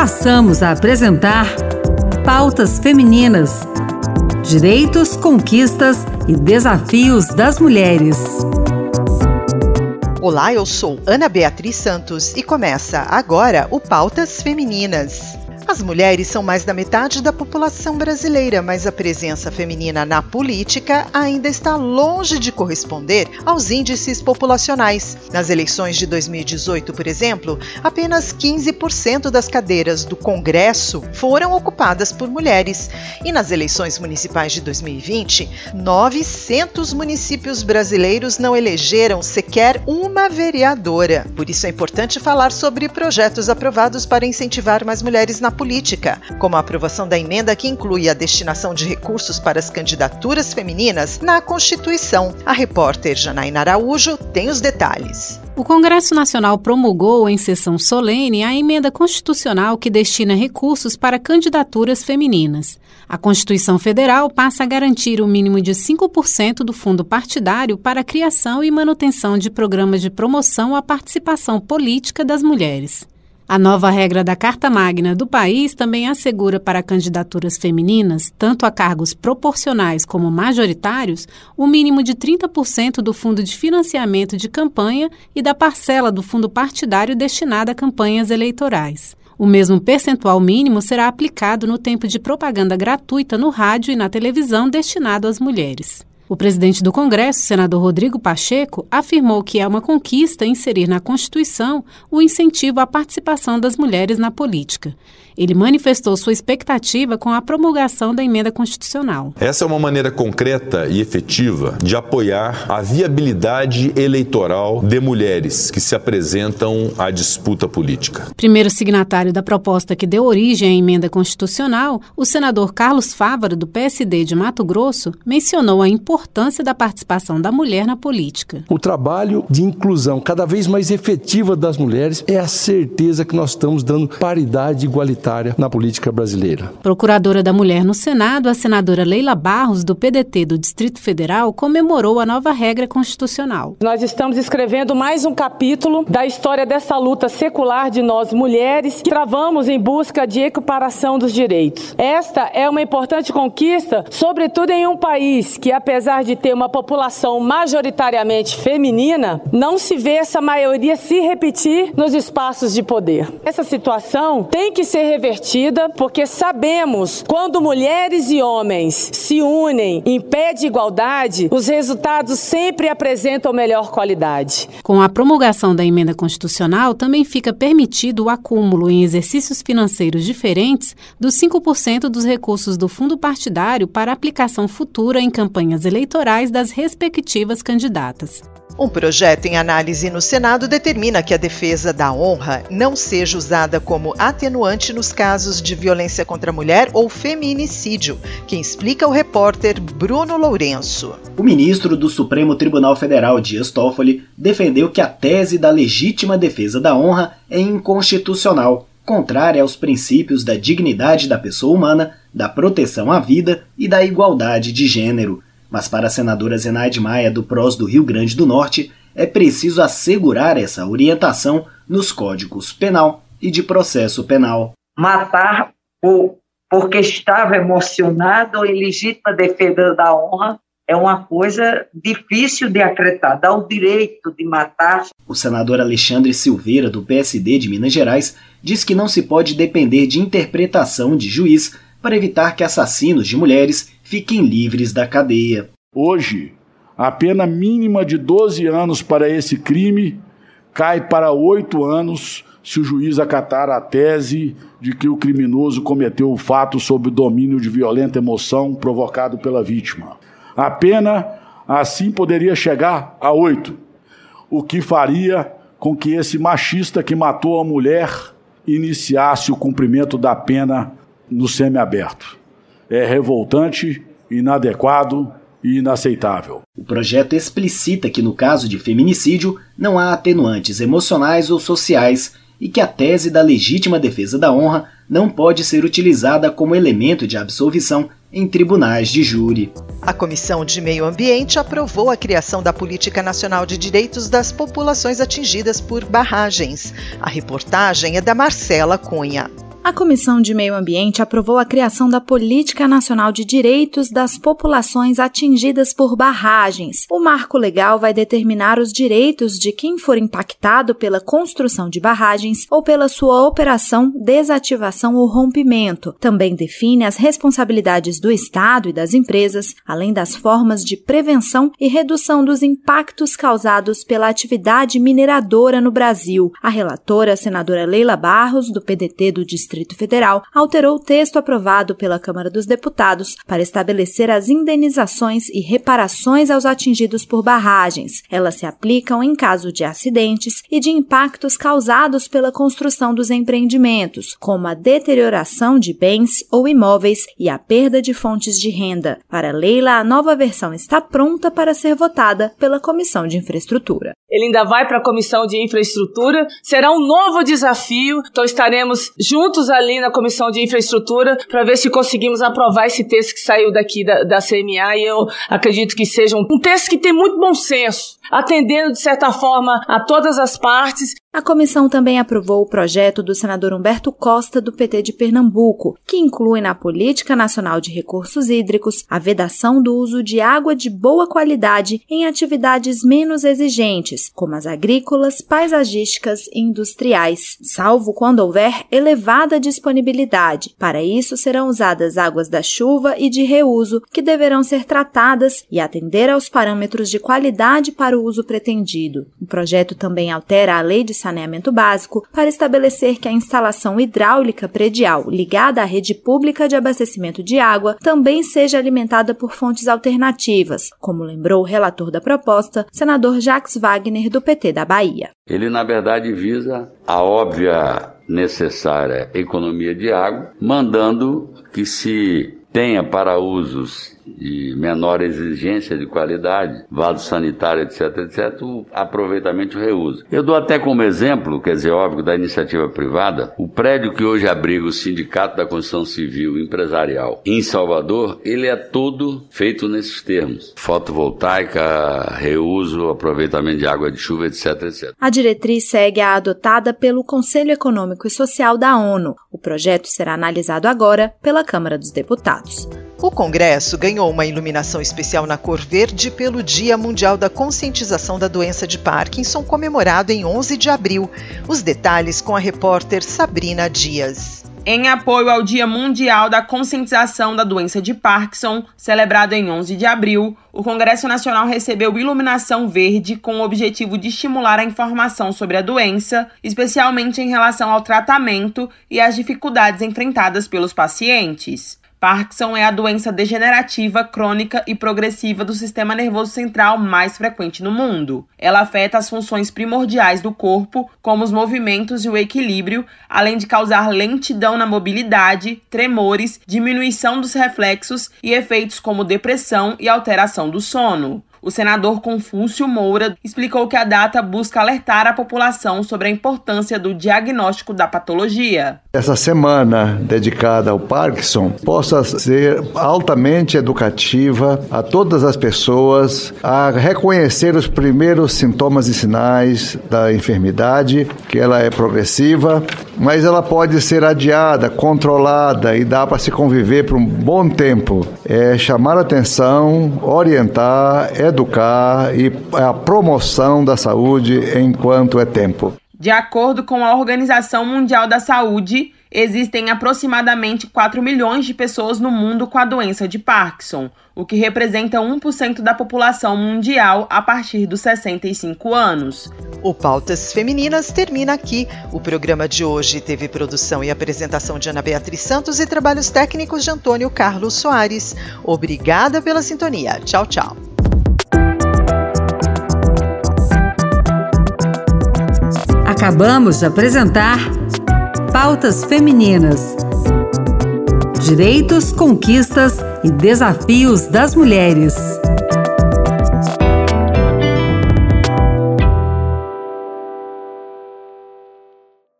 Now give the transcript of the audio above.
passamos a apresentar Pautas Femininas: Direitos, Conquistas e Desafios das Mulheres. Olá, eu sou Ana Beatriz Santos e começa agora o Pautas Femininas. As mulheres são mais da metade da população brasileira, mas a presença feminina na política ainda está longe de corresponder aos índices populacionais. Nas eleições de 2018, por exemplo, apenas 15% das cadeiras do Congresso foram ocupadas por mulheres. E nas eleições municipais de 2020, 900 municípios brasileiros não elegeram sequer uma vereadora. Por isso é importante falar sobre projetos aprovados para incentivar mais mulheres na política, como a aprovação da emenda que inclui a destinação de recursos para as candidaturas femininas na Constituição. A repórter Janaína Araújo tem os detalhes. O Congresso Nacional promulgou em sessão solene a emenda constitucional que destina recursos para candidaturas femininas. A Constituição Federal passa a garantir o mínimo de 5% do fundo partidário para a criação e manutenção de programas de promoção à participação política das mulheres. A nova regra da Carta Magna do país também assegura para candidaturas femininas, tanto a cargos proporcionais como majoritários, o um mínimo de 30% do fundo de financiamento de campanha e da parcela do fundo partidário destinada a campanhas eleitorais. O mesmo percentual mínimo será aplicado no tempo de propaganda gratuita no rádio e na televisão destinado às mulheres. O presidente do Congresso, senador Rodrigo Pacheco, afirmou que é uma conquista inserir na Constituição o incentivo à participação das mulheres na política. Ele manifestou sua expectativa com a promulgação da emenda constitucional. Essa é uma maneira concreta e efetiva de apoiar a viabilidade eleitoral de mulheres que se apresentam à disputa política. Primeiro signatário da proposta que deu origem à emenda constitucional, o senador Carlos Fávaro, do PSD de Mato Grosso, mencionou a importância da participação da mulher na política. O trabalho de inclusão cada vez mais efetiva das mulheres é a certeza que nós estamos dando paridade igualitária na política brasileira. Procuradora da Mulher no Senado, a senadora Leila Barros, do PDT do Distrito Federal, comemorou a nova regra constitucional. Nós estamos escrevendo mais um capítulo da história dessa luta secular de nós mulheres que travamos em busca de equiparação dos direitos. Esta é uma importante conquista, sobretudo em um país que, apesar de ter uma população majoritariamente feminina, não se vê essa maioria se repetir nos espaços de poder. Essa situação tem que ser revertida, porque sabemos quando mulheres e homens se unem em pé de igualdade, os resultados sempre apresentam melhor qualidade. Com a promulgação da emenda constitucional, também fica permitido o acúmulo em exercícios financeiros diferentes dos 5% dos recursos do fundo partidário para aplicação futura em campanhas eleitorais das respectivas candidatas. Um projeto em análise no Senado determina que a defesa da honra não seja usada como atenuante nos casos de violência contra a mulher ou feminicídio. Quem explica é o repórter Bruno Lourenço. O ministro do Supremo Tribunal Federal, Dias Toffoli, defendeu que a tese da legítima defesa da honra é inconstitucional, contrária aos princípios da dignidade da pessoa humana, da proteção à vida e da igualdade de gênero. Mas para a senadora Zenaide Maia, do PROS do Rio Grande do Norte, é preciso assegurar essa orientação nos códigos penal e de processo penal. Matar por, porque estava emocionado ou em legítima defesa da honra é uma coisa difícil de acreditar, dá o direito de matar. O senador Alexandre Silveira, do PSD de Minas Gerais, diz que não se pode depender de interpretação de juiz para evitar que assassinos de mulheres fiquem livres da cadeia. Hoje, a pena mínima de 12 anos para esse crime cai para 8 anos se o juiz acatar a tese de que o criminoso cometeu o fato sob o domínio de violenta emoção provocado pela vítima. A pena, assim, poderia chegar a oito, o que faria com que esse machista que matou a mulher iniciasse o cumprimento da pena no semiaberto é revoltante, inadequado e inaceitável. O projeto explicita que, no caso de feminicídio, não há atenuantes emocionais ou sociais e que a tese da legítima defesa da honra não pode ser utilizada como elemento de absolvição em tribunais de júri. A Comissão de Meio Ambiente aprovou a criação da Política Nacional de Direitos das Populações Atingidas por Barragens. A reportagem é da Marcela Cunha. A Comissão de Meio Ambiente aprovou a criação da Política Nacional de Direitos das Populações Atingidas por Barragens. O marco legal vai determinar os direitos de quem for impactado pela construção de barragens ou pela sua operação, desativação ou rompimento. Também define as responsabilidades do Estado e das empresas, além das formas de prevenção e redução dos impactos causados pela atividade mineradora no Brasil. A relatora, a senadora Leila Barros, do PDT do Distrito Distrito Federal alterou o texto aprovado pela Câmara dos Deputados para estabelecer as indenizações e reparações aos atingidos por barragens. Elas se aplicam em caso de acidentes e de impactos causados pela construção dos empreendimentos, como a deterioração de bens ou imóveis e a perda de fontes de renda. Para Leila, a nova versão está pronta para ser votada pela Comissão de Infraestrutura. Ele ainda vai para a Comissão de Infraestrutura, será um novo desafio, então estaremos juntos ali na comissão de infraestrutura para ver se conseguimos aprovar esse texto que saiu daqui da, da CMA e eu acredito que seja um, um texto que tem muito bom senso, atendendo de certa forma a todas as partes a comissão também aprovou o projeto do senador Humberto Costa, do PT de Pernambuco, que inclui na Política Nacional de Recursos Hídricos a vedação do uso de água de boa qualidade em atividades menos exigentes, como as agrícolas, paisagísticas e industriais, salvo quando houver elevada disponibilidade. Para isso, serão usadas águas da chuva e de reuso, que deverão ser tratadas e atender aos parâmetros de qualidade para o uso pretendido. O projeto também altera a Lei de saneamento básico para estabelecer que a instalação hidráulica predial ligada à rede pública de abastecimento de água também seja alimentada por fontes alternativas, como lembrou o relator da proposta, senador Jacques Wagner, do PT da Bahia. Ele, na verdade, visa a óbvia necessária economia de água, mandando que se tenha para usos de menor exigência de qualidade, vaso sanitário, etc, etc, o aproveitamento e reuso. Eu dou até como exemplo, quer dizer, óbvio, da iniciativa privada, o prédio que hoje abriga o Sindicato da Construção Civil Empresarial em Salvador, ele é todo feito nesses termos. Fotovoltaica, reuso, aproveitamento de água de chuva, etc, etc. A diretriz segue a adotada pelo Conselho Econômico e Social da ONU. O projeto será analisado agora pela Câmara dos Deputados. O Congresso ganhou uma iluminação especial na cor verde pelo Dia Mundial da Conscientização da Doença de Parkinson, comemorado em 11 de abril. Os detalhes com a repórter Sabrina Dias. Em apoio ao Dia Mundial da Conscientização da Doença de Parkinson, celebrado em 11 de abril, o Congresso Nacional recebeu iluminação verde com o objetivo de estimular a informação sobre a doença, especialmente em relação ao tratamento e às dificuldades enfrentadas pelos pacientes. Parkinson é a doença degenerativa, crônica e progressiva do sistema nervoso central mais frequente no mundo. Ela afeta as funções primordiais do corpo, como os movimentos e o equilíbrio, além de causar lentidão na mobilidade, tremores, diminuição dos reflexos e efeitos como depressão e alteração do sono. O senador Confúcio Moura explicou que a data busca alertar a população sobre a importância do diagnóstico da patologia. Essa semana dedicada ao Parkinson possa ser altamente educativa a todas as pessoas a reconhecer os primeiros sintomas e sinais da enfermidade, que ela é progressiva, mas ela pode ser adiada, controlada e dá para se conviver por um bom tempo. É chamar atenção, orientar, educar e a promoção da saúde enquanto é tempo. De acordo com a Organização Mundial da Saúde, existem aproximadamente 4 milhões de pessoas no mundo com a doença de Parkinson, o que representa 1% da população mundial a partir dos 65 anos. O Pautas Femininas termina aqui. O programa de hoje teve produção e apresentação de Ana Beatriz Santos e trabalhos técnicos de Antônio Carlos Soares. Obrigada pela sintonia. Tchau, tchau. Acabamos de apresentar Pautas Femininas. Direitos, conquistas e desafios das mulheres.